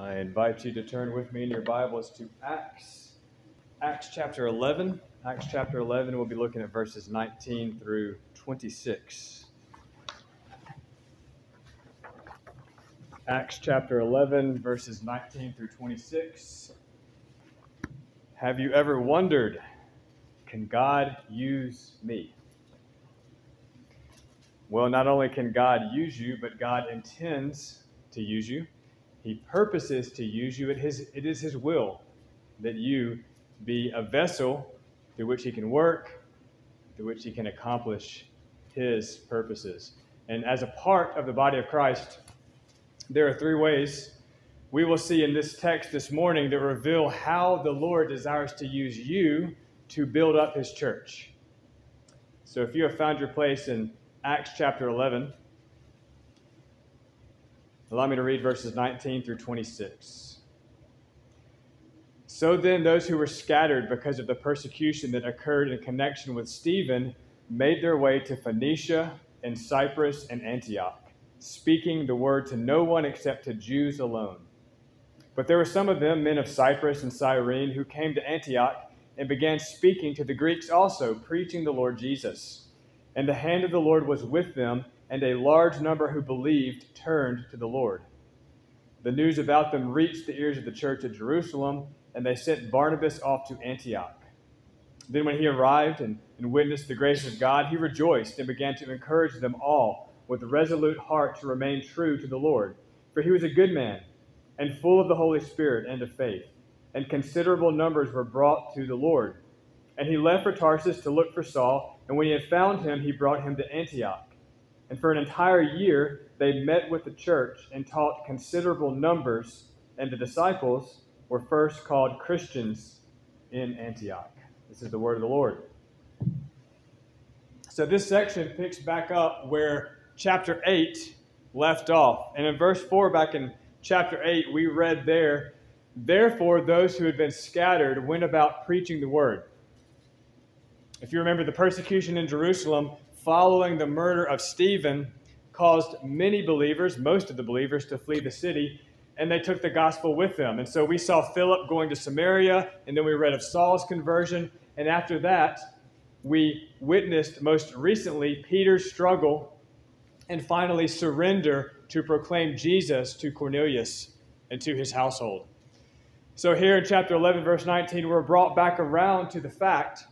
I invite you to turn with me in your Bibles to Acts, Acts chapter 11. Acts chapter 11, we'll be looking at verses 19 through 26. Acts chapter 11, verses 19 through 26. Have you ever wondered, can God use me? Well, not only can God use you, but God intends to use you. He purposes to use you. It it is His will that you be a vessel through which He can work, through which He can accomplish His purposes. And as a part of the body of Christ, there are three ways we will see in this text this morning that reveal how the Lord desires to use you to build up His church. So if you have found your place in Acts chapter 11, Allow me to read verses 19 through 26. So then, those who were scattered because of the persecution that occurred in connection with Stephen made their way to Phoenicia and Cyprus and Antioch, speaking the word to no one except to Jews alone. But there were some of them, men of Cyprus and Cyrene, who came to Antioch and began speaking to the Greeks also, preaching the Lord Jesus. And the hand of the Lord was with them and a large number who believed turned to the Lord. The news about them reached the ears of the church at Jerusalem, and they sent Barnabas off to Antioch. Then, when he arrived and, and witnessed the grace of God, he rejoiced and began to encourage them all with resolute heart to remain true to the Lord. For he was a good man and full of the Holy Spirit and of faith, and considerable numbers were brought to the Lord. And he left for Tarsus to look for Saul, and when he had found him, he brought him to Antioch. And for an entire year, they met with the church and taught considerable numbers, and the disciples were first called Christians in Antioch. This is the word of the Lord. So this section picks back up where chapter 8 left off. And in verse 4, back in chapter 8, we read there, Therefore, those who had been scattered went about preaching the word. If you remember the persecution in Jerusalem, following the murder of Stephen caused many believers, most of the believers, to flee the city, and they took the gospel with them. And so we saw Philip going to Samaria, and then we read of Saul's conversion, and after that, we witnessed most recently Peter's struggle and finally surrender to proclaim Jesus to Cornelius and to his household. So, here in chapter 11, verse 19, we're brought back around to the fact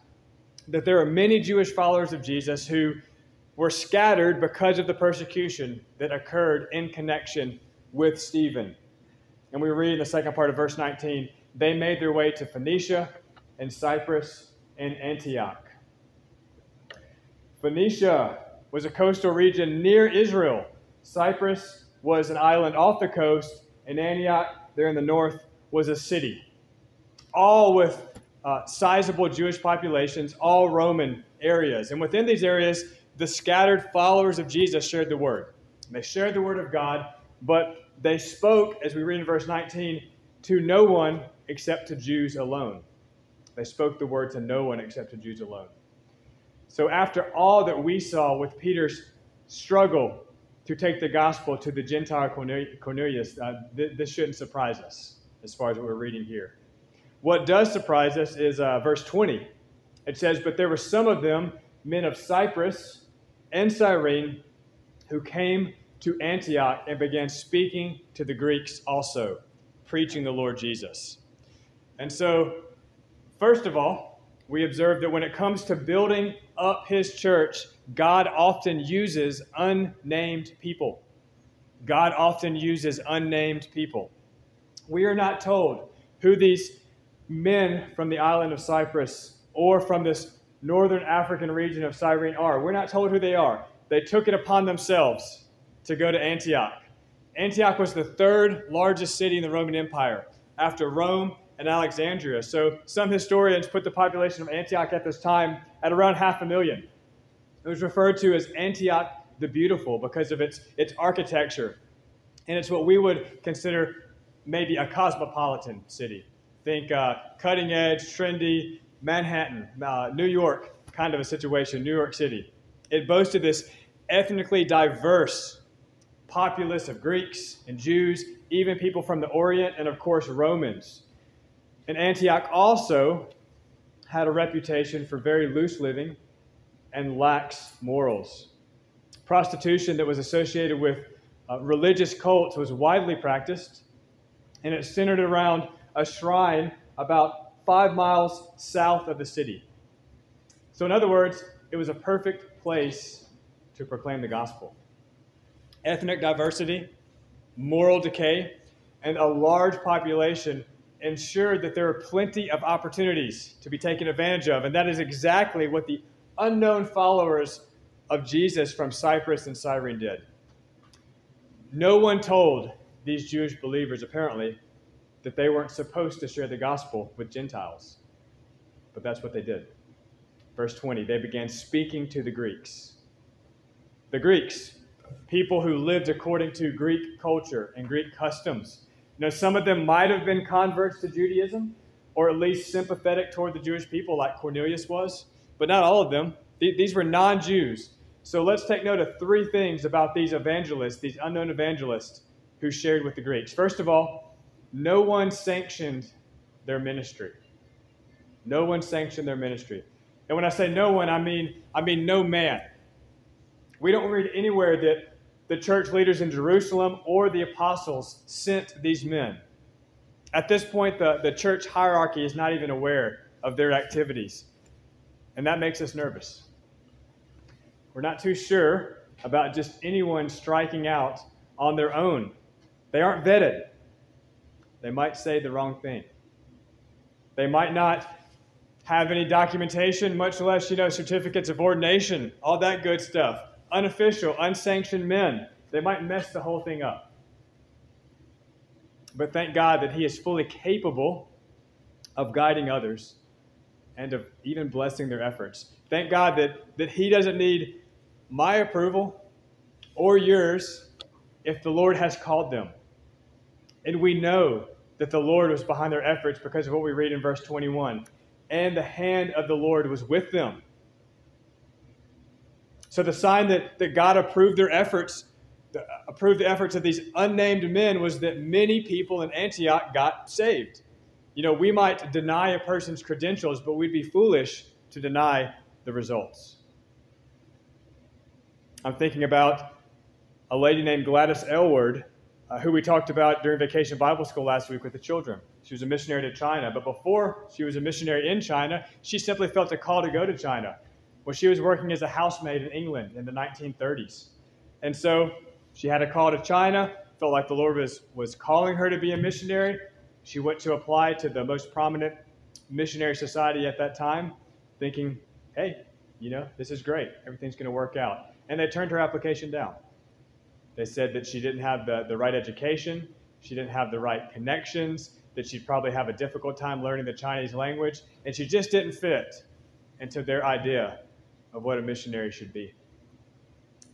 that there are many Jewish followers of Jesus who were scattered because of the persecution that occurred in connection with Stephen. And we read in the second part of verse 19 they made their way to Phoenicia and Cyprus and Antioch. Phoenicia was a coastal region near Israel. Cyprus was an island off the coast, and Antioch, there in the north, was a city. All with uh, sizable Jewish populations, all Roman areas. And within these areas, the scattered followers of Jesus shared the word. They shared the word of God, but they spoke, as we read in verse 19, to no one except to Jews alone. They spoke the word to no one except to Jews alone. So, after all that we saw with Peter's struggle to take the gospel to the Gentile Cornelius, uh, th- this shouldn't surprise us as far as what we're reading here. What does surprise us is uh, verse 20. It says, But there were some of them, men of Cyprus and Cyrene, who came to Antioch and began speaking to the Greeks also, preaching the Lord Jesus. And so, first of all, we observe that when it comes to building up his church, God often uses unnamed people. God often uses unnamed people. We are not told who these men from the island of Cyprus or from this northern African region of Cyrene are. We're not told who they are. They took it upon themselves to go to Antioch. Antioch was the third largest city in the Roman Empire after Rome and Alexandria. So some historians put the population of Antioch at this time at around half a million. It was referred to as Antioch the Beautiful because of its, its architecture. And it's what we would consider maybe a cosmopolitan city. Think uh, cutting edge, trendy, Manhattan, uh, New York kind of a situation, New York City. It boasted this ethnically diverse populace of Greeks and Jews, even people from the Orient, and of course, Romans. And Antioch also had a reputation for very loose living and lax morals. Prostitution that was associated with uh, religious cults was widely practiced, and it centered around a shrine about five miles south of the city. So, in other words, it was a perfect place to proclaim the gospel. Ethnic diversity, moral decay, and a large population ensured that there are plenty of opportunities to be taken advantage of. And that is exactly what the unknown followers of Jesus from Cyprus and Cyrene did. No one told these Jewish believers, apparently, that they weren't supposed to share the gospel with Gentiles. But that's what they did. Verse 20, they began speaking to the Greeks. The Greeks, people who lived according to Greek culture and Greek customs. You know, some of them might have been converts to Judaism, or at least sympathetic toward the Jewish people, like Cornelius was, but not all of them. These were non Jews. So let's take note of three things about these evangelists, these unknown evangelists who shared with the Greeks. First of all, no one sanctioned their ministry. No one sanctioned their ministry. And when I say no one, I mean I mean no man. We don't read anywhere that the church leaders in Jerusalem or the apostles sent these men. At this point, the, the church hierarchy is not even aware of their activities. And that makes us nervous. We're not too sure about just anyone striking out on their own. They aren't vetted. They might say the wrong thing. They might not have any documentation, much less, you know, certificates of ordination, all that good stuff. Unofficial, unsanctioned men. They might mess the whole thing up. But thank God that He is fully capable of guiding others and of even blessing their efforts. Thank God that, that He doesn't need my approval or yours if the Lord has called them. And we know that the Lord was behind their efforts because of what we read in verse 21. And the hand of the Lord was with them. So the sign that, that God approved their efforts, approved the efforts of these unnamed men, was that many people in Antioch got saved. You know, we might deny a person's credentials, but we'd be foolish to deny the results. I'm thinking about a lady named Gladys Aylward uh, who we talked about during Vacation Bible School last week with the children. She was a missionary to China, but before she was a missionary in China, she simply felt a call to go to China. Well, she was working as a housemaid in England in the 1930s. And so she had a call to China, felt like the Lord was, was calling her to be a missionary. She went to apply to the most prominent missionary society at that time, thinking, hey, you know, this is great. Everything's going to work out. And they turned her application down. They said that she didn't have the, the right education, she didn't have the right connections, that she'd probably have a difficult time learning the Chinese language, and she just didn't fit into their idea of what a missionary should be.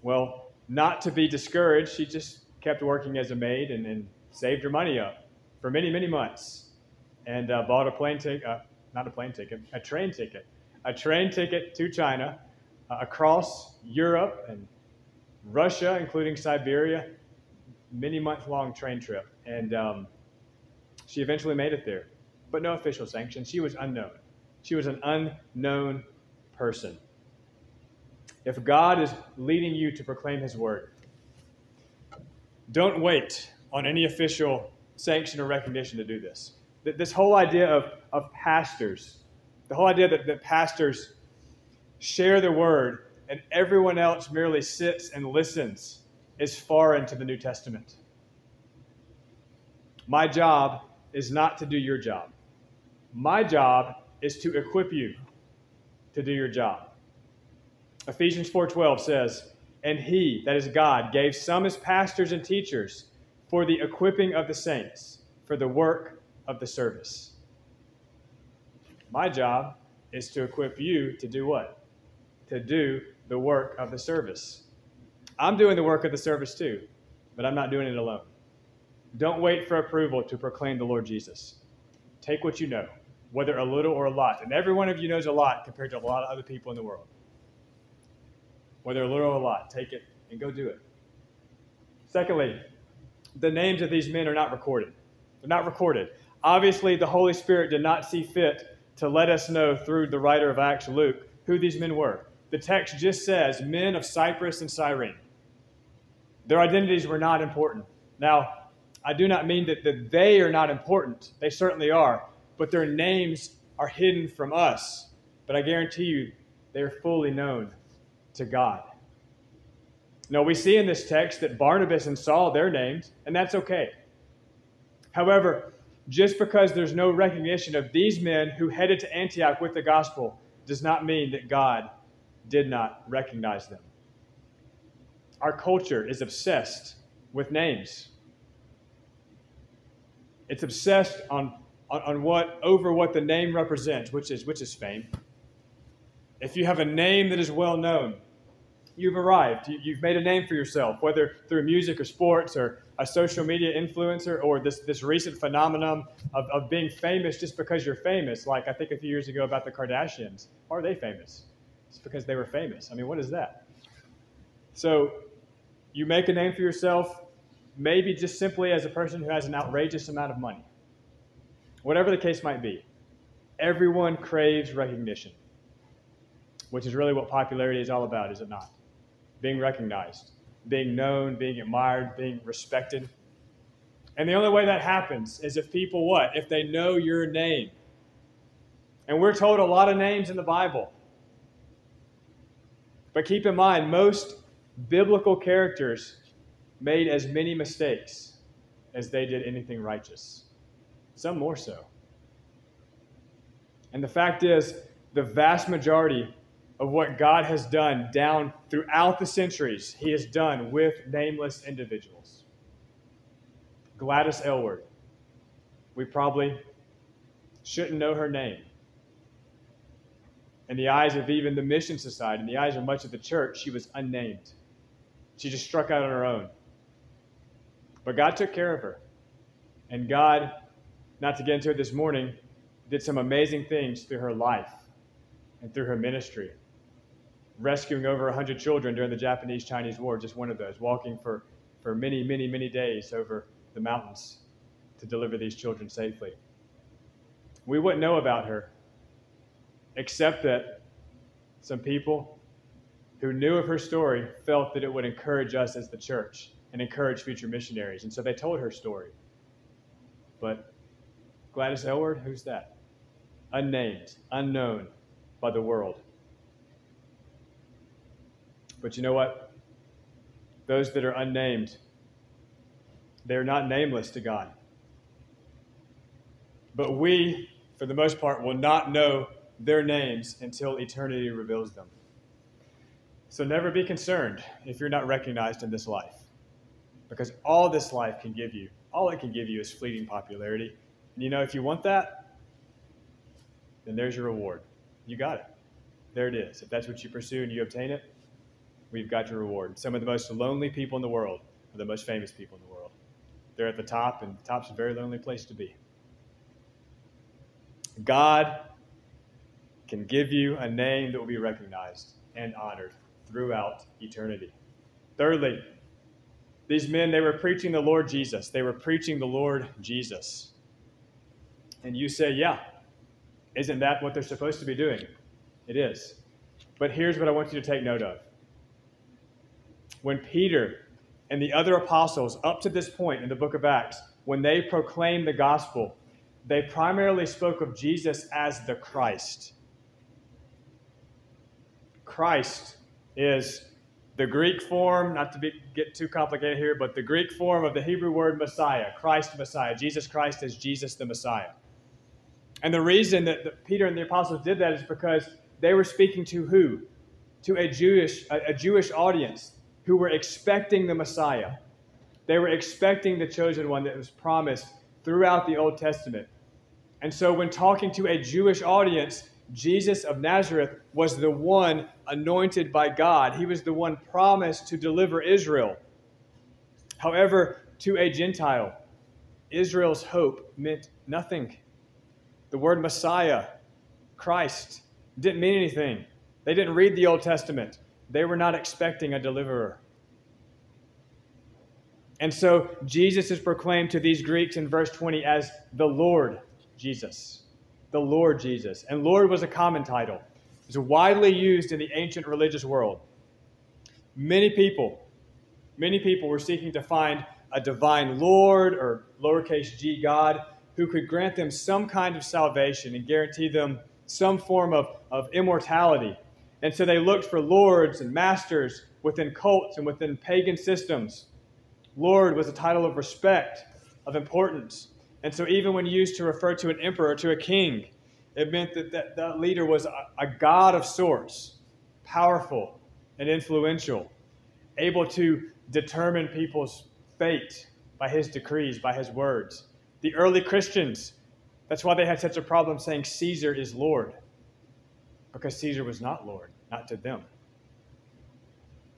Well, not to be discouraged, she just kept working as a maid and, and saved her money up for many, many months and uh, bought a plane ticket, uh, not a plane ticket, a train ticket, a train ticket to China uh, across Europe and Russia, including Siberia, many month long train trip. And um, she eventually made it there, but no official sanction. She was unknown. She was an unknown person. If God is leading you to proclaim his word, don't wait on any official sanction or recognition to do this. This whole idea of, of pastors, the whole idea that, that pastors share the word and everyone else merely sits and listens is far into the New Testament. My job is not to do your job. My job is to equip you to do your job. Ephesians 4:12 says, "And he, that is God, gave some as pastors and teachers for the equipping of the saints, for the work of the service." My job is to equip you to do what? To do the work of the service. I'm doing the work of the service too, but I'm not doing it alone. Don't wait for approval to proclaim the Lord Jesus. Take what you know, whether a little or a lot. And every one of you knows a lot compared to a lot of other people in the world. Whether a little or a lot, take it and go do it. Secondly, the names of these men are not recorded. They're not recorded. Obviously, the Holy Spirit did not see fit to let us know through the writer of Acts, Luke, who these men were. The text just says men of Cyprus and Cyrene. Their identities were not important. Now, I do not mean that, that they are not important. They certainly are. But their names are hidden from us. But I guarantee you, they are fully known to God. Now, we see in this text that Barnabas and Saul, their names, and that's okay. However, just because there's no recognition of these men who headed to Antioch with the gospel does not mean that God did not recognize them. Our culture is obsessed with names. It's obsessed on, on, on, what over what the name represents, which is which is fame. If you have a name that is well known, you've arrived. You, have made a name for yourself, whether through music or sports or a social media influencer or this, this recent phenomenon of, of being famous just because you're famous. Like I think a few years ago about the Kardashians. Are they famous? Just because they were famous. I mean, what is that? So you make a name for yourself, maybe just simply as a person who has an outrageous amount of money. Whatever the case might be, everyone craves recognition, which is really what popularity is all about, is it not? Being recognized, being known, being admired, being respected. And the only way that happens is if people what? If they know your name. And we're told a lot of names in the Bible. But keep in mind, most biblical characters made as many mistakes as they did anything righteous, some more so. And the fact is, the vast majority of what God has done down throughout the centuries, He has done with nameless individuals. Gladys Aylward, we probably shouldn't know her name. In the eyes of even the Mission Society, in the eyes of much of the church, she was unnamed. She just struck out on her own. But God took care of her. And God, not to get into it this morning, did some amazing things through her life and through her ministry. Rescuing over 100 children during the Japanese Chinese War, just one of those, walking for, for many, many, many days over the mountains to deliver these children safely. We wouldn't know about her except that some people who knew of her story felt that it would encourage us as the church and encourage future missionaries. And so they told her story. But Gladys Aylward, who's that? Unnamed, unknown by the world. But you know what? Those that are unnamed, they're not nameless to God. But we, for the most part, will not know their names until eternity reveals them. So never be concerned if you're not recognized in this life. Because all this life can give you, all it can give you is fleeting popularity. And you know, if you want that, then there's your reward. You got it. There it is. If that's what you pursue and you obtain it, we've got your reward. Some of the most lonely people in the world are the most famous people in the world. They're at the top, and the top's a very lonely place to be. God can give you a name that will be recognized and honored throughout eternity. Thirdly, these men, they were preaching the Lord Jesus. They were preaching the Lord Jesus. And you say, yeah, isn't that what they're supposed to be doing? It is. But here's what I want you to take note of. When Peter and the other apostles, up to this point in the book of Acts, when they proclaimed the gospel, they primarily spoke of Jesus as the Christ. Christ is the Greek form, not to be, get too complicated here, but the Greek form of the Hebrew word Messiah, Christ Messiah. Jesus Christ is Jesus the Messiah. And the reason that, that Peter and the apostles did that is because they were speaking to who? To a Jewish, a, a Jewish audience who were expecting the Messiah. They were expecting the chosen one that was promised throughout the Old Testament. And so when talking to a Jewish audience, Jesus of Nazareth was the one anointed by God. He was the one promised to deliver Israel. However, to a Gentile, Israel's hope meant nothing. The word Messiah, Christ, didn't mean anything. They didn't read the Old Testament. They were not expecting a deliverer. And so Jesus is proclaimed to these Greeks in verse 20 as the Lord Jesus. The Lord Jesus. And Lord was a common title. It was widely used in the ancient religious world. Many people, many people were seeking to find a divine Lord or lowercase g God who could grant them some kind of salvation and guarantee them some form of, of immortality. And so they looked for lords and masters within cults and within pagan systems. Lord was a title of respect, of importance. And so, even when used to refer to an emperor, to a king, it meant that that, that leader was a, a god of sorts, powerful and influential, able to determine people's fate by his decrees, by his words. The early Christians, that's why they had such a problem saying Caesar is Lord, because Caesar was not Lord, not to them.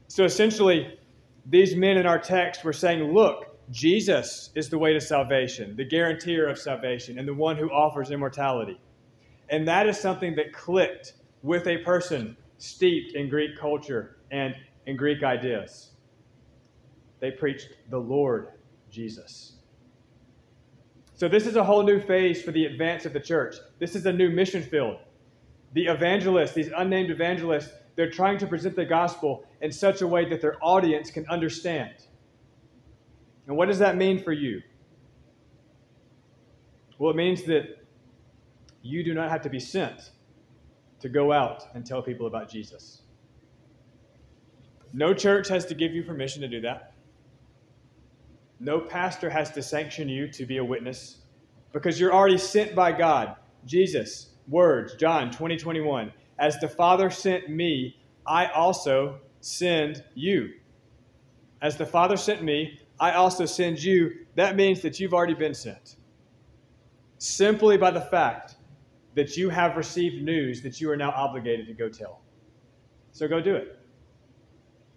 So essentially, these men in our text were saying, look, Jesus is the way to salvation, the guarantor of salvation, and the one who offers immortality. And that is something that clicked with a person steeped in Greek culture and in Greek ideas. They preached the Lord Jesus. So, this is a whole new phase for the advance of the church. This is a new mission field. The evangelists, these unnamed evangelists, they're trying to present the gospel in such a way that their audience can understand. And what does that mean for you? Well, it means that you do not have to be sent to go out and tell people about Jesus. No church has to give you permission to do that. No pastor has to sanction you to be a witness because you're already sent by God. Jesus, words, John 20, 21. As the Father sent me, I also send you. As the Father sent me, I also send you. That means that you've already been sent. Simply by the fact that you have received news that you are now obligated to go tell. So go do it.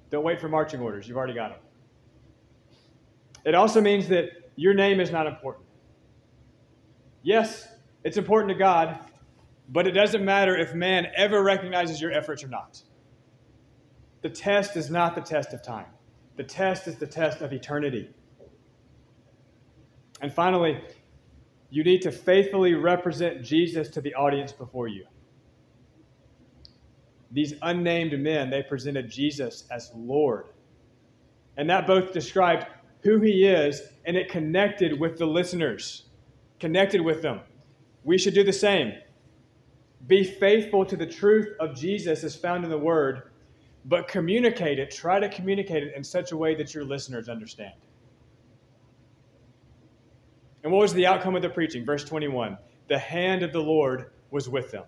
Don't wait for marching orders. You've already got them. It also means that your name is not important. Yes, it's important to God, but it doesn't matter if man ever recognizes your efforts or not. The test is not the test of time, the test is the test of eternity. And finally, you need to faithfully represent Jesus to the audience before you. These unnamed men, they presented Jesus as Lord. And that both described who he is and it connected with the listeners, connected with them. We should do the same. Be faithful to the truth of Jesus as found in the Word, but communicate it, try to communicate it in such a way that your listeners understand. And what was the outcome of the preaching? Verse 21 The hand of the Lord was with them,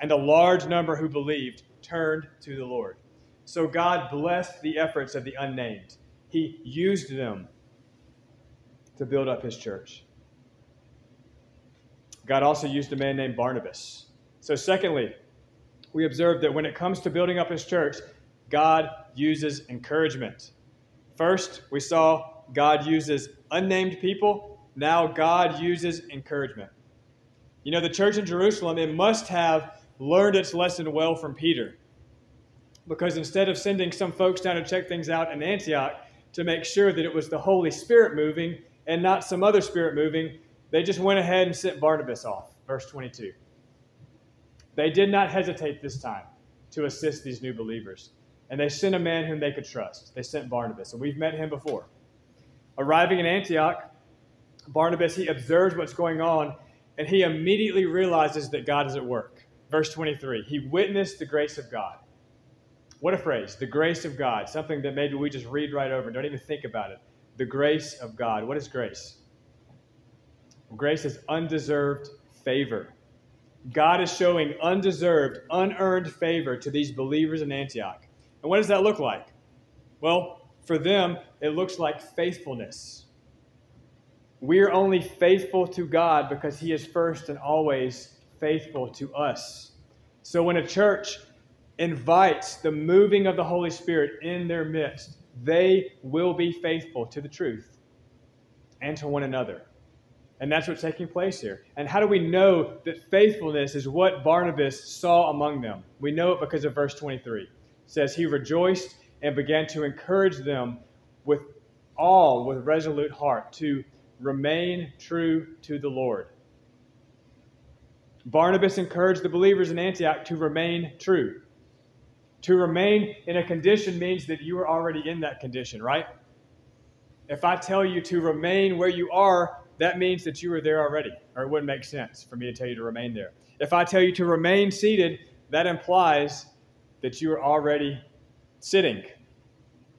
and a large number who believed turned to the Lord. So God blessed the efforts of the unnamed. He used them to build up his church. God also used a man named Barnabas. So, secondly, we observe that when it comes to building up his church, God uses encouragement. First, we saw God uses unnamed people. Now, God uses encouragement. You know, the church in Jerusalem, it must have learned its lesson well from Peter. Because instead of sending some folks down to check things out in Antioch to make sure that it was the Holy Spirit moving and not some other spirit moving, they just went ahead and sent Barnabas off. Verse 22. They did not hesitate this time to assist these new believers. And they sent a man whom they could trust. They sent Barnabas, and we've met him before. Arriving in Antioch, Barnabas, he observes what's going on, and he immediately realizes that God is at work. Verse 23 He witnessed the grace of God. What a phrase, the grace of God, something that maybe we just read right over don't even think about it. The grace of God. What is grace? Grace is undeserved favor. God is showing undeserved, unearned favor to these believers in Antioch. And what does that look like? Well, for them, it looks like faithfulness. We are only faithful to God because He is first and always faithful to us. So when a church invites the moving of the Holy Spirit in their midst, they will be faithful to the truth and to one another. And that's what's taking place here. And how do we know that faithfulness is what Barnabas saw among them? We know it because of verse 23. It says, He rejoiced and began to encourage them with all with resolute heart to remain true to the Lord. Barnabas encouraged the believers in Antioch to remain true. To remain in a condition means that you are already in that condition, right? If I tell you to remain where you are, that means that you are there already, or it wouldn't make sense for me to tell you to remain there. If I tell you to remain seated, that implies that you are already sitting.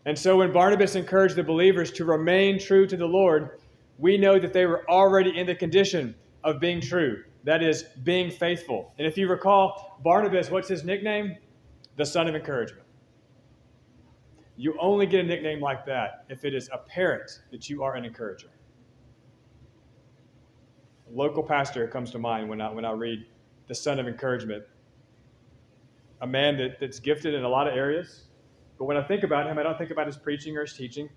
And so when Barnabas encouraged the believers to remain true to the Lord, we know that they were already in the condition of being true. That is, being faithful. And if you recall, Barnabas, what's his nickname? The son of encouragement. You only get a nickname like that if it is apparent that you are an encourager. Local pastor comes to mind when I, when I read the son of encouragement. A man that, that's gifted in a lot of areas. But when I think about him, I don't think about his preaching or his teaching.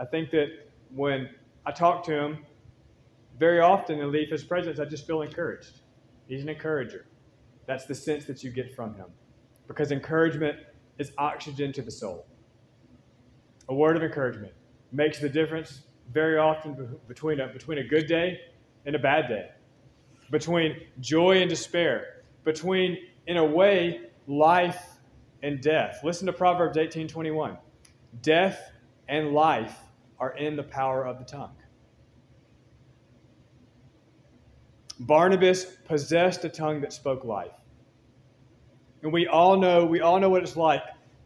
I think that when I talk to him, very often and leave his presence, I just feel encouraged. He's an encourager. That's the sense that you get from him. Because encouragement is oxygen to the soul. A word of encouragement makes the difference very often between a, between a good day and a bad day, between joy and despair, between, in a way, life and death. Listen to Proverbs 18:21. Death and life are in the power of the tongue. Barnabas possessed a tongue that spoke life. And we all know, we all know what it's like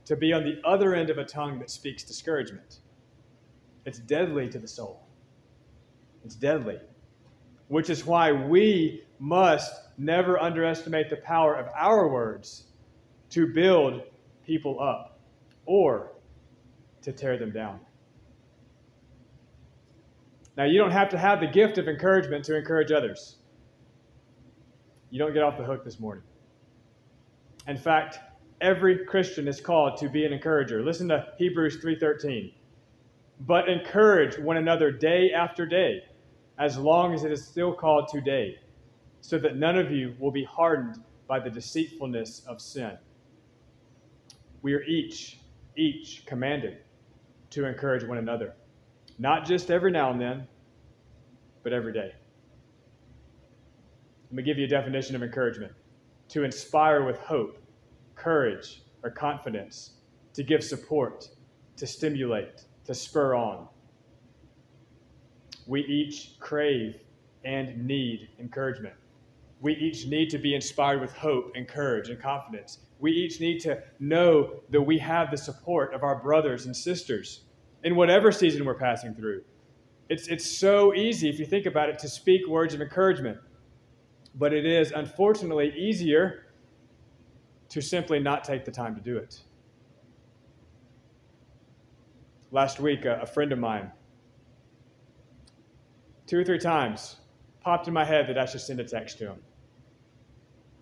to be on the other end of a tongue that speaks discouragement. It's deadly to the soul. It's deadly. Which is why we must never underestimate the power of our words to build people up or to tear them down. Now, you don't have to have the gift of encouragement to encourage others you don't get off the hook this morning. In fact, every Christian is called to be an encourager. Listen to Hebrews 3:13. But encourage one another day after day, as long as it is still called today, so that none of you will be hardened by the deceitfulness of sin. We are each each commanded to encourage one another, not just every now and then, but every day. Let me give you a definition of encouragement to inspire with hope, courage, or confidence, to give support, to stimulate, to spur on. We each crave and need encouragement. We each need to be inspired with hope and courage and confidence. We each need to know that we have the support of our brothers and sisters in whatever season we're passing through. It's, it's so easy, if you think about it, to speak words of encouragement but it is unfortunately easier to simply not take the time to do it. Last week, a, friend of mine, two or three times, popped in my head that I should send a text to him.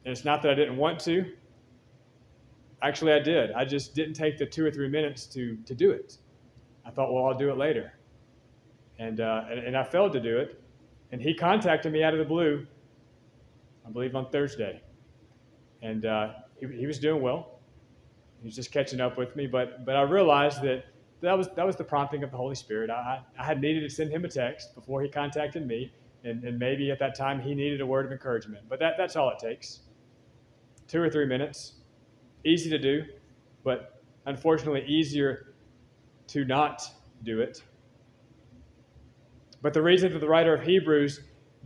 And it's not that I didn't want to. Actually, I did. I just didn't take the two or three minutes to, to do it. I thought, well, I'll do it later. And, uh, and, and I failed to do it. And he contacted me out of the blue I believe on Thursday. And uh, he, he was doing well. He was just catching up with me. But, but I realized that that was, that was the prompting of the Holy Spirit. I, I had needed to send him a text before he contacted me. And, and maybe at that time he needed a word of encouragement. But that, that's all it takes two or three minutes. Easy to do, but unfortunately easier to not do it. But the reason that the writer of Hebrews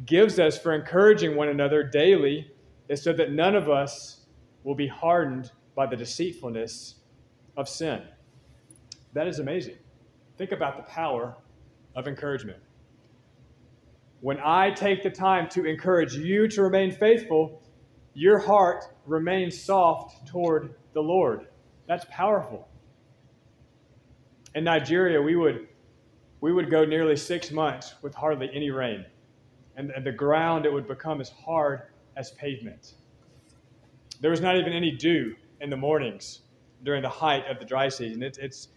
gives us for encouraging one another daily is so that none of us will be hardened by the deceitfulness of sin. That is amazing. Think about the power of encouragement. When I take the time to encourage you to remain faithful, your heart remains soft toward the Lord. That's powerful. In Nigeria, we would, we would go nearly six months with hardly any rain and, and the ground it would become as hard as pavement. There was not even any dew in the mornings during the height of the dry season. It, it's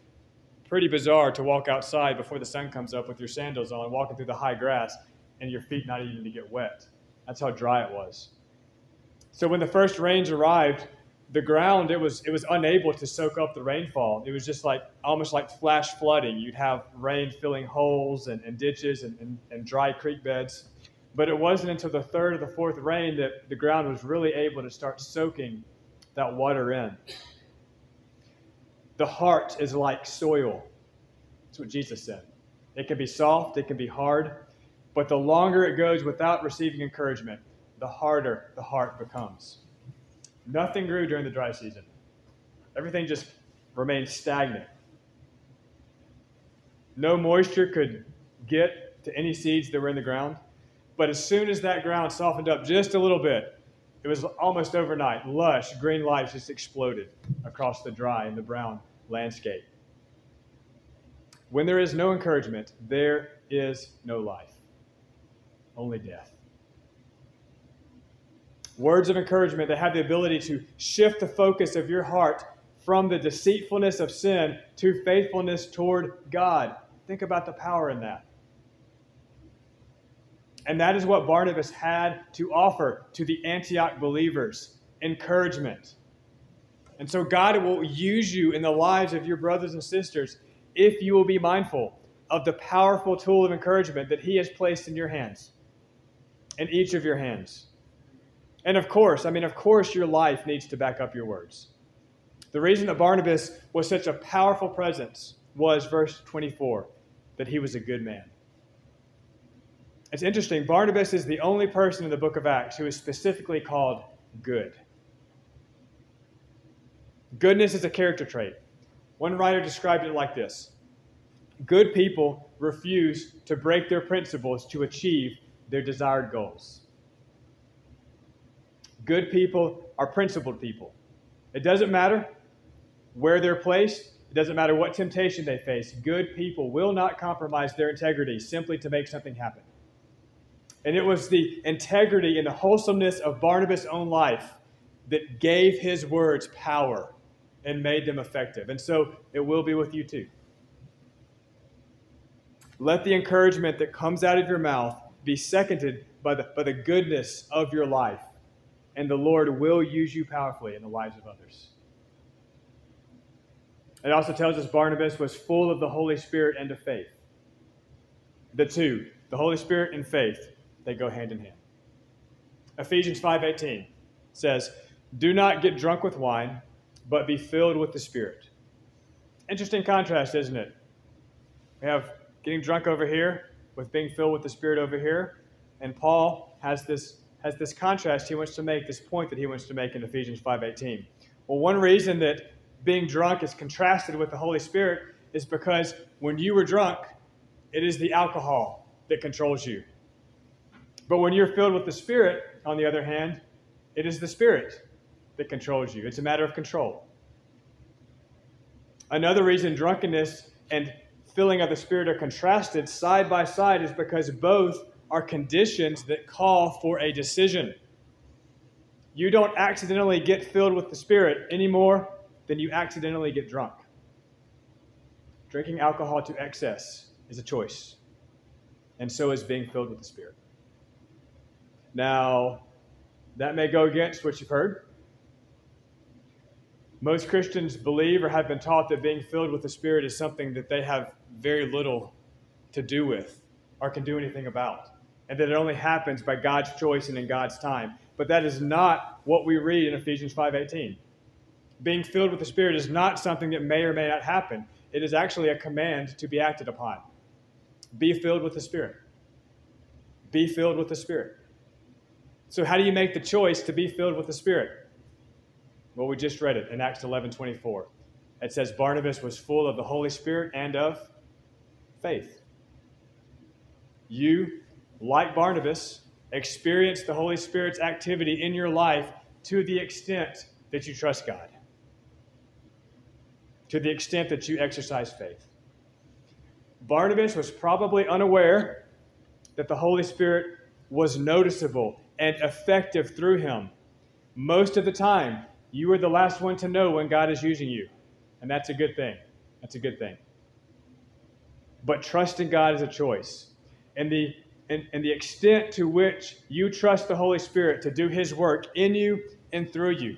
pretty bizarre to walk outside before the sun comes up with your sandals on, walking through the high grass, and your feet not even to get wet. That's how dry it was. So when the first rains arrived, the ground it was it was unable to soak up the rainfall. It was just like almost like flash flooding. You'd have rain filling holes and, and ditches and, and, and dry creek beds. But it wasn't until the third or the fourth rain that the ground was really able to start soaking that water in. The heart is like soil. That's what Jesus said. It can be soft, it can be hard, but the longer it goes without receiving encouragement, the harder the heart becomes. Nothing grew during the dry season. Everything just remained stagnant. No moisture could get to any seeds that were in the ground. But as soon as that ground softened up just a little bit, it was almost overnight. Lush green life just exploded across the dry and the brown landscape. When there is no encouragement, there is no life, only death. Words of encouragement that have the ability to shift the focus of your heart from the deceitfulness of sin to faithfulness toward God. Think about the power in that. And that is what Barnabas had to offer to the Antioch believers encouragement. And so God will use you in the lives of your brothers and sisters if you will be mindful of the powerful tool of encouragement that He has placed in your hands, in each of your hands. And of course, I mean, of course, your life needs to back up your words. The reason that Barnabas was such a powerful presence was verse 24 that he was a good man. It's interesting, Barnabas is the only person in the book of Acts who is specifically called good. Goodness is a character trait. One writer described it like this Good people refuse to break their principles to achieve their desired goals. Good people are principled people. It doesn't matter where they're placed, it doesn't matter what temptation they face. Good people will not compromise their integrity simply to make something happen. And it was the integrity and the wholesomeness of Barnabas' own life that gave his words power and made them effective. And so it will be with you too. Let the encouragement that comes out of your mouth be seconded by the, by the goodness of your life and the Lord will use you powerfully in the lives of others. It also tells us Barnabas was full of the Holy Spirit and of faith. The two, the Holy Spirit and faith, they go hand in hand. Ephesians 5:18 says, "Do not get drunk with wine, but be filled with the Spirit." Interesting contrast, isn't it? We have getting drunk over here with being filled with the Spirit over here, and Paul has this has this contrast he wants to make, this point that he wants to make in Ephesians 5.18. Well, one reason that being drunk is contrasted with the Holy Spirit is because when you were drunk, it is the alcohol that controls you. But when you're filled with the Spirit, on the other hand, it is the Spirit that controls you. It's a matter of control. Another reason drunkenness and filling of the Spirit are contrasted side by side is because both are conditions that call for a decision. You don't accidentally get filled with the Spirit any more than you accidentally get drunk. Drinking alcohol to excess is a choice, and so is being filled with the Spirit. Now, that may go against what you've heard. Most Christians believe or have been taught that being filled with the Spirit is something that they have very little to do with or can do anything about and that it only happens by God's choice and in God's time. But that is not what we read in Ephesians 5:18. Being filled with the Spirit is not something that may or may not happen. It is actually a command to be acted upon. Be filled with the Spirit. Be filled with the Spirit. So how do you make the choice to be filled with the Spirit? Well, we just read it in Acts 11:24. It says Barnabas was full of the Holy Spirit and of faith. You like Barnabas, experience the Holy Spirit's activity in your life to the extent that you trust God, to the extent that you exercise faith. Barnabas was probably unaware that the Holy Spirit was noticeable and effective through him. Most of the time, you are the last one to know when God is using you, and that's a good thing. That's a good thing. But trusting God is a choice. And the and, and the extent to which you trust the Holy Spirit to do His work in you and through you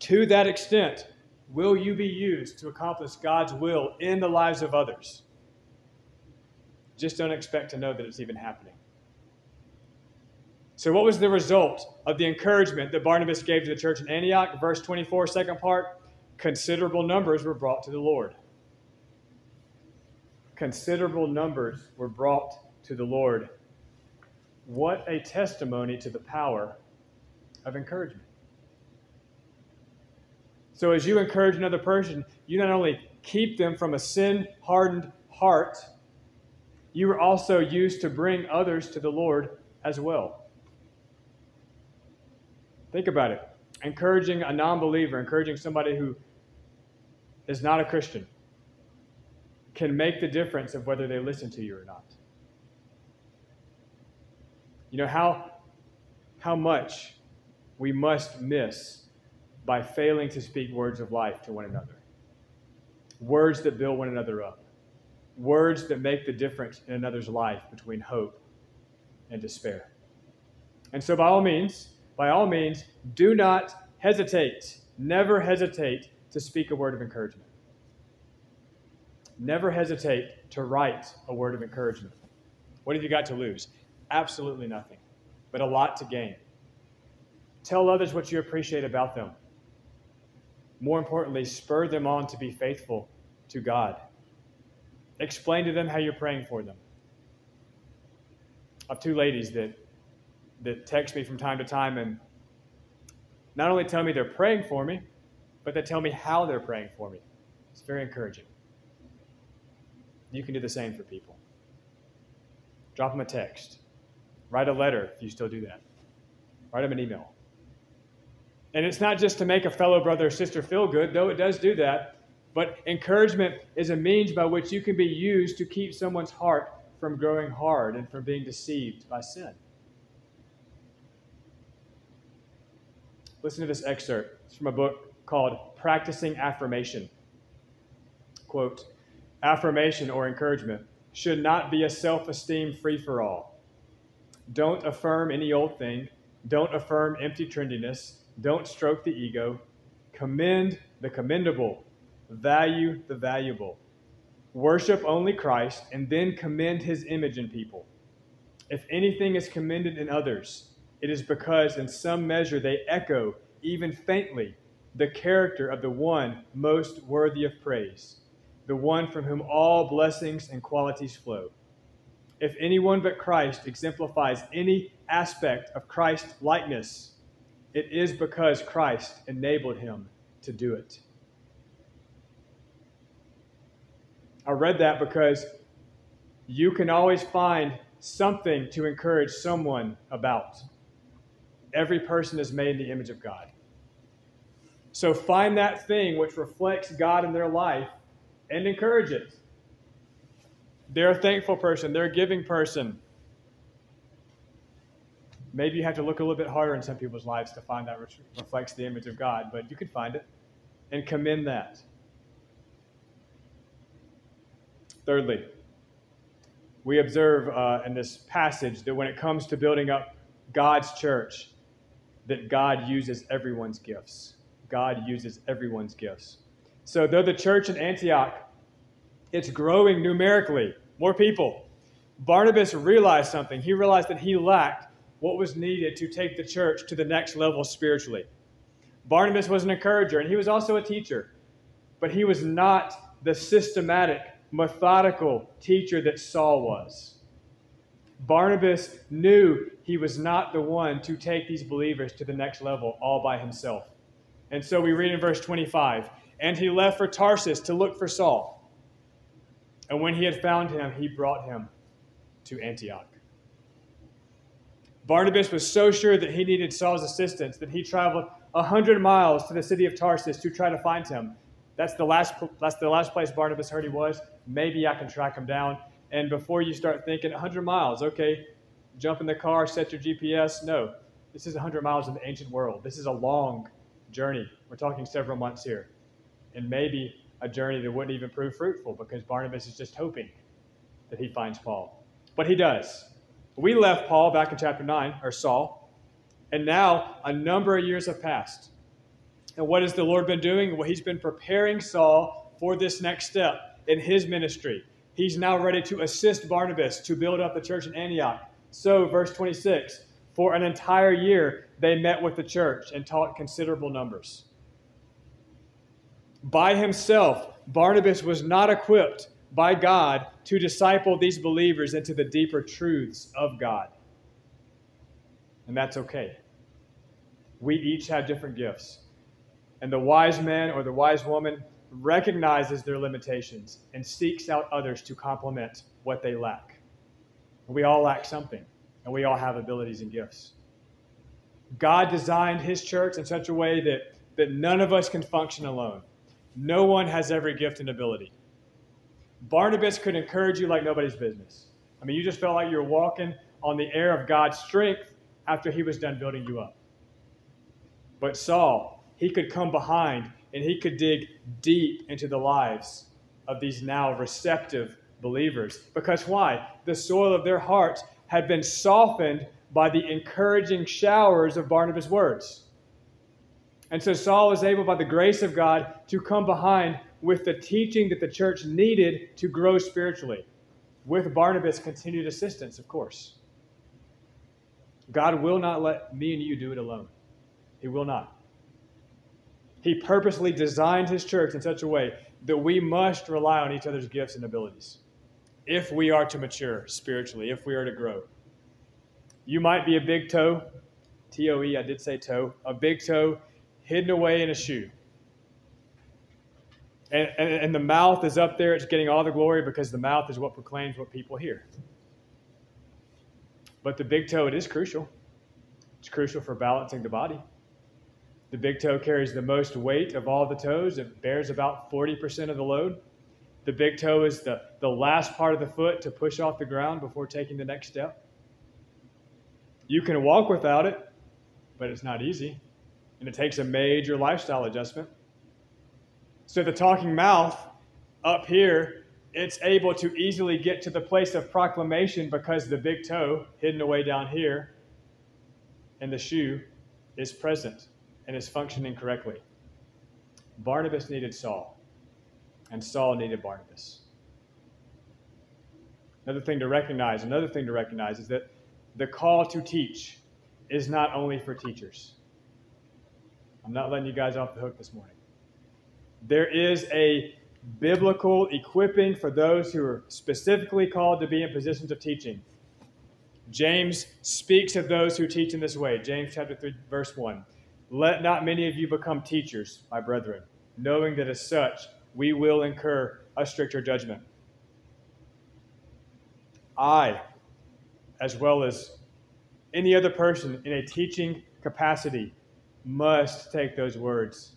To that extent, will you be used to accomplish God's will in the lives of others? Just don't expect to know that it's even happening. So, what was the result of the encouragement that Barnabas gave to the church in Antioch? Verse 24, second part considerable numbers were brought to the Lord. Considerable numbers were brought to the Lord. What a testimony to the power of encouragement. So, as you encourage another person, you not only keep them from a sin hardened heart, you are also used to bring others to the Lord as well. Think about it. Encouraging a non believer, encouraging somebody who is not a Christian, can make the difference of whether they listen to you or not. You know how, how much we must miss by failing to speak words of life to one another, words that build one another up, words that make the difference in another's life between hope and despair. And so, by all means, by all means, do not hesitate. Never hesitate to speak a word of encouragement. Never hesitate to write a word of encouragement. What have you got to lose? Absolutely nothing, but a lot to gain. Tell others what you appreciate about them. More importantly, spur them on to be faithful to God. Explain to them how you're praying for them. I have two ladies that that text me from time to time and not only tell me they're praying for me, but they tell me how they're praying for me. It's very encouraging. You can do the same for people. Drop them a text. Write a letter if you still do that. Write them an email. And it's not just to make a fellow brother or sister feel good, though it does do that, but encouragement is a means by which you can be used to keep someone's heart from growing hard and from being deceived by sin. Listen to this excerpt. It's from a book called Practicing Affirmation. Quote Affirmation or encouragement should not be a self esteem free for all. Don't affirm any old thing. Don't affirm empty trendiness. Don't stroke the ego. Commend the commendable. Value the valuable. Worship only Christ and then commend his image in people. If anything is commended in others, it is because, in some measure, they echo, even faintly, the character of the one most worthy of praise, the one from whom all blessings and qualities flow. If anyone but Christ exemplifies any aspect of Christ likeness, it is because Christ enabled him to do it. I read that because you can always find something to encourage someone about every person is made in the image of God. So find that thing which reflects God in their life and encourage it. They're a thankful person, they're a giving person. Maybe you have to look a little bit harder in some people's lives to find that which reflects the image of God, but you can find it and commend that. Thirdly, we observe uh, in this passage that when it comes to building up God's church, that God uses everyone's gifts. God uses everyone's gifts. So, though the church in Antioch, it's growing numerically, more people. Barnabas realized something. He realized that he lacked what was needed to take the church to the next level spiritually. Barnabas was an encourager, and he was also a teacher, but he was not the systematic, methodical teacher that Saul was. Barnabas knew he was not the one to take these believers to the next level all by himself. And so we read in verse 25 And he left for Tarsus to look for Saul. And when he had found him, he brought him to Antioch. Barnabas was so sure that he needed Saul's assistance that he traveled a hundred miles to the city of Tarsus to try to find him. That's the last, that's the last place Barnabas heard he was. Maybe I can track him down. And before you start thinking 100 miles, okay, jump in the car, set your GPS. No, this is 100 miles in the ancient world. This is a long journey. We're talking several months here. And maybe a journey that wouldn't even prove fruitful because Barnabas is just hoping that he finds Paul. But he does. We left Paul back in chapter 9, or Saul, and now a number of years have passed. And what has the Lord been doing? Well, He's been preparing Saul for this next step in his ministry. He's now ready to assist Barnabas to build up the church in Antioch. So, verse 26 for an entire year, they met with the church and taught considerable numbers. By himself, Barnabas was not equipped by God to disciple these believers into the deeper truths of God. And that's okay. We each have different gifts. And the wise man or the wise woman recognizes their limitations and seeks out others to complement what they lack. We all lack something, and we all have abilities and gifts. God designed his church in such a way that, that none of us can function alone. No one has every gift and ability. Barnabas could encourage you like nobody's business. I mean, you just felt like you were walking on the air of God's strength after he was done building you up. But Saul, he could come behind and he could dig deep into the lives of these now receptive believers. Because why? The soil of their hearts had been softened by the encouraging showers of Barnabas' words. And so Saul was able, by the grace of God, to come behind with the teaching that the church needed to grow spiritually, with Barnabas' continued assistance, of course. God will not let me and you do it alone. He will not. He purposely designed his church in such a way that we must rely on each other's gifts and abilities if we are to mature spiritually, if we are to grow. You might be a big toe, T O E, I did say toe, a big toe hidden away in a shoe. And, and, and, the mouth is up there, it's getting all the glory because the mouth is what proclaims what people hear. But the big toe, it is crucial. It's crucial for balancing the body. The big toe carries the most weight of all the toes, it bears about 40% of the load. The big toe is the, the last part of the foot to push off the ground before taking the next step. You can walk without it, but it's not easy. And it takes a major lifestyle adjustment. So the talking mouth up here, it's able to easily get to the place of proclamation because the big toe, hidden away down here, and the shoe is present and is functioning correctly. Barnabas needed Saul, and Saul needed Barnabas. Another thing to recognize, another thing to recognize is that the call to teach is not only for teachers. I'm not letting you guys off the hook this morning. There is a biblical equipping for those who are specifically called to be in positions of teaching. James speaks of those who teach in this way. James chapter 3 verse 1. Let not many of you become teachers, my brethren, knowing that as such we will incur a stricter judgment. I as well as any other person in a teaching capacity, must take those words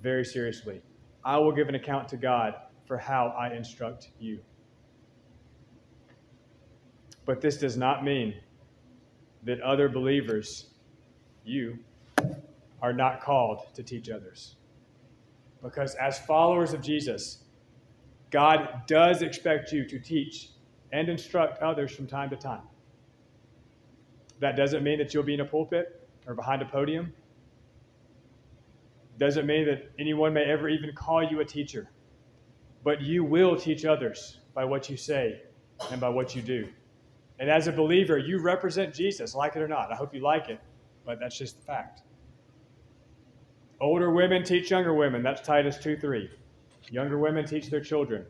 very seriously. I will give an account to God for how I instruct you. But this does not mean that other believers, you, are not called to teach others. Because as followers of Jesus, God does expect you to teach and instruct others from time to time. That doesn't mean that you'll be in a pulpit or behind a podium. Doesn't mean that anyone may ever even call you a teacher. But you will teach others by what you say and by what you do. And as a believer, you represent Jesus, like it or not. I hope you like it, but that's just the fact. Older women teach younger women. That's Titus 2 3. Younger women teach their children.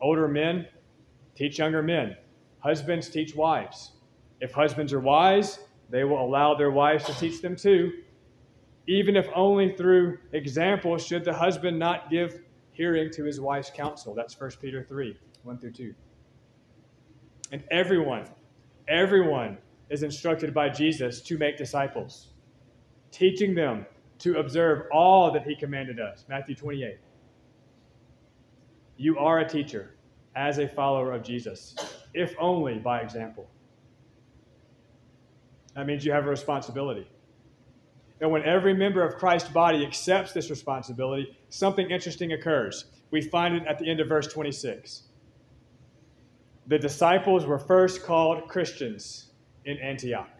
Older men teach younger men. Husbands teach wives. If husbands are wise, they will allow their wives to teach them too, even if only through example, should the husband not give hearing to his wife's counsel. That's 1 Peter 3 1 through 2. And everyone, everyone is instructed by Jesus to make disciples, teaching them to observe all that he commanded us. Matthew 28. You are a teacher as a follower of Jesus, if only by example. That means you have a responsibility. And when every member of Christ's body accepts this responsibility, something interesting occurs. We find it at the end of verse 26. The disciples were first called Christians in Antioch.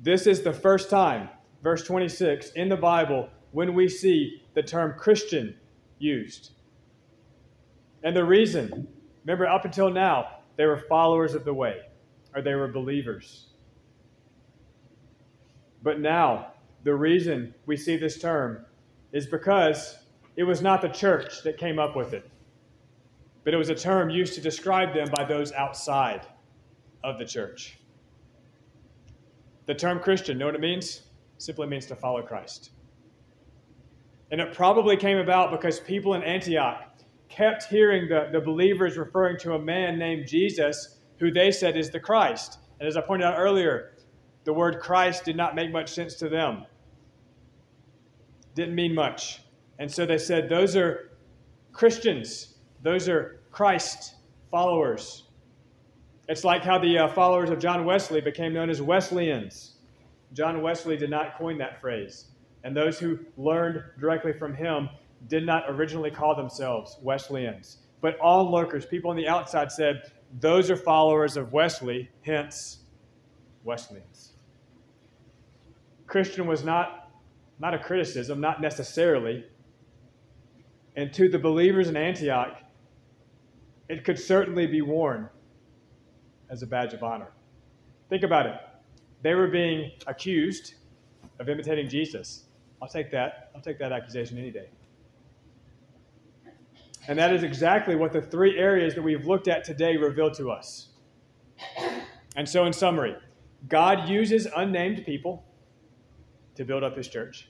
This is the first time verse 26, in the Bible when we see the term Christian used. And the reason, remember, up until now, they were followers of the way, or they were believers. But now, the reason we see this term is because it was not the church that came up with it, but it was a term used to describe them by those outside of the church. The term Christian, know what it means? Simply means to follow Christ. And it probably came about because people in Antioch kept hearing the, the believers referring to a man named Jesus, who they said is the Christ. And as I pointed out earlier, the word Christ did not make much sense to them, didn't mean much. And so they said, Those are Christians, those are Christ followers. It's like how the uh, followers of John Wesley became known as Wesleyans. John Wesley did not coin that phrase, and those who learned directly from him did not originally call themselves Wesleyans. But onlookers, people on the outside, said, Those are followers of Wesley, hence Wesleyans. Christian was not, not a criticism, not necessarily. And to the believers in Antioch, it could certainly be worn as a badge of honor. Think about it. They were being accused of imitating Jesus. I'll take that. I'll take that accusation any day. And that is exactly what the three areas that we've looked at today reveal to us. And so, in summary, God uses unnamed people to build up his church.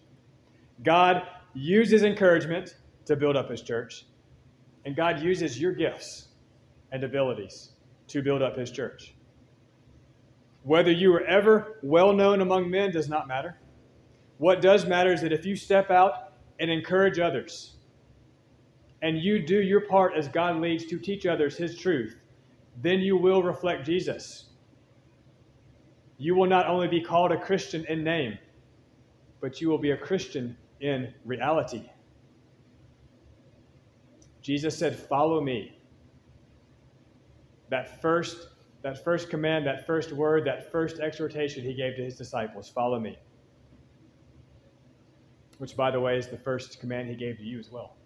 God uses encouragement to build up his church. And God uses your gifts and abilities to build up his church. Whether you are ever well known among men does not matter. What does matter is that if you step out and encourage others, and you do your part as God leads to teach others his truth, then you will reflect Jesus. You will not only be called a Christian in name, but you will be a Christian in reality. Jesus said, Follow me. That first, that first command, that first word, that first exhortation he gave to his disciples follow me. Which, by the way, is the first command he gave to you as well.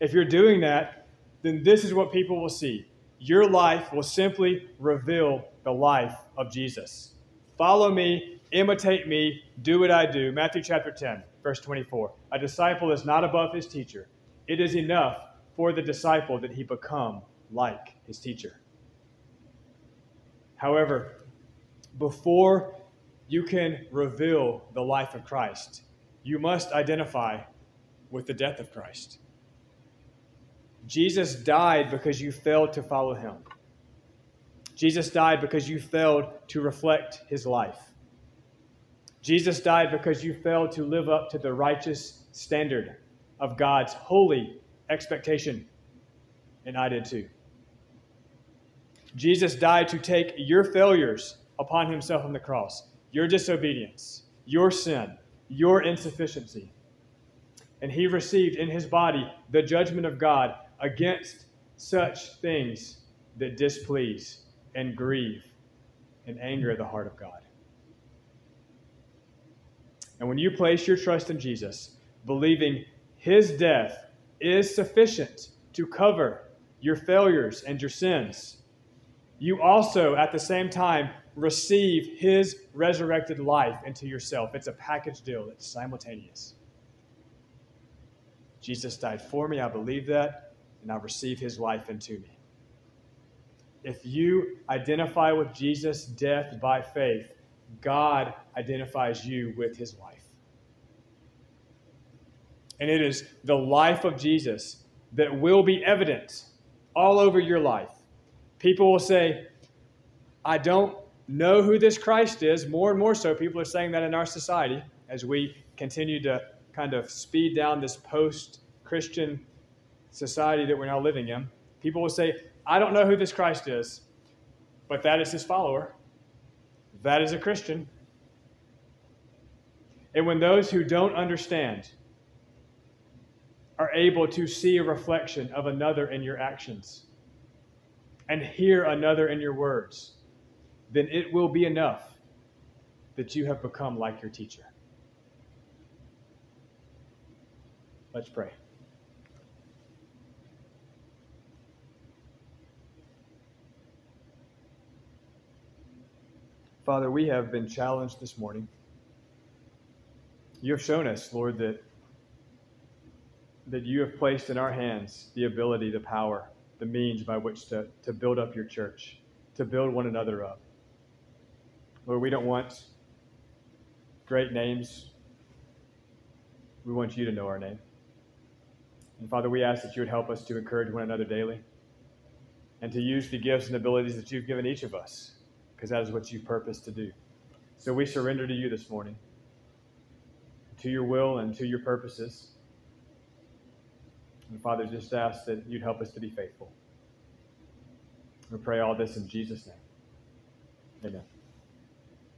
If you're doing that, then this is what people will see. Your life will simply reveal the life of Jesus. Follow me, imitate me, do what I do. Matthew chapter 10, verse 24. A disciple is not above his teacher. It is enough for the disciple that he become like his teacher. However, before you can reveal the life of Christ, you must identify with the death of Christ. Jesus died because you failed to follow him. Jesus died because you failed to reflect his life. Jesus died because you failed to live up to the righteous standard of God's holy expectation. And I did too. Jesus died to take your failures upon himself on the cross, your disobedience, your sin, your insufficiency. And he received in his body the judgment of God against such things that displease and grieve and anger the heart of God. And when you place your trust in Jesus, believing his death is sufficient to cover your failures and your sins, you also, at the same time, receive his resurrected life into yourself. It's a package deal, it's simultaneous. Jesus died for me. I believe that and I receive his life into me. If you identify with Jesus' death by faith, God identifies you with his life. And it is the life of Jesus that will be evident all over your life. People will say, I don't know who this Christ is. More and more so, people are saying that in our society as we continue to kind of speed down this post Christian society that we're now living in, people will say, I don't know who this Christ is, but that is his follower. That is a Christian. And when those who don't understand are able to see a reflection of another in your actions and hear another in your words, then it will be enough that you have become like your teacher. Let's pray. Father, we have been challenged this morning. You have shown us, Lord, that, that you have placed in our hands the ability, the power, the means by which to, to build up your church, to build one another up. Lord, we don't want great names. We want you to know our name. And Father, we ask that you would help us to encourage one another daily and to use the gifts and abilities that you've given each of us, because that is what you've purposed to do. So we surrender to you this morning, to your will and to your purposes. And Father, just ask that you'd help us to be faithful. We pray all this in Jesus' name. Amen.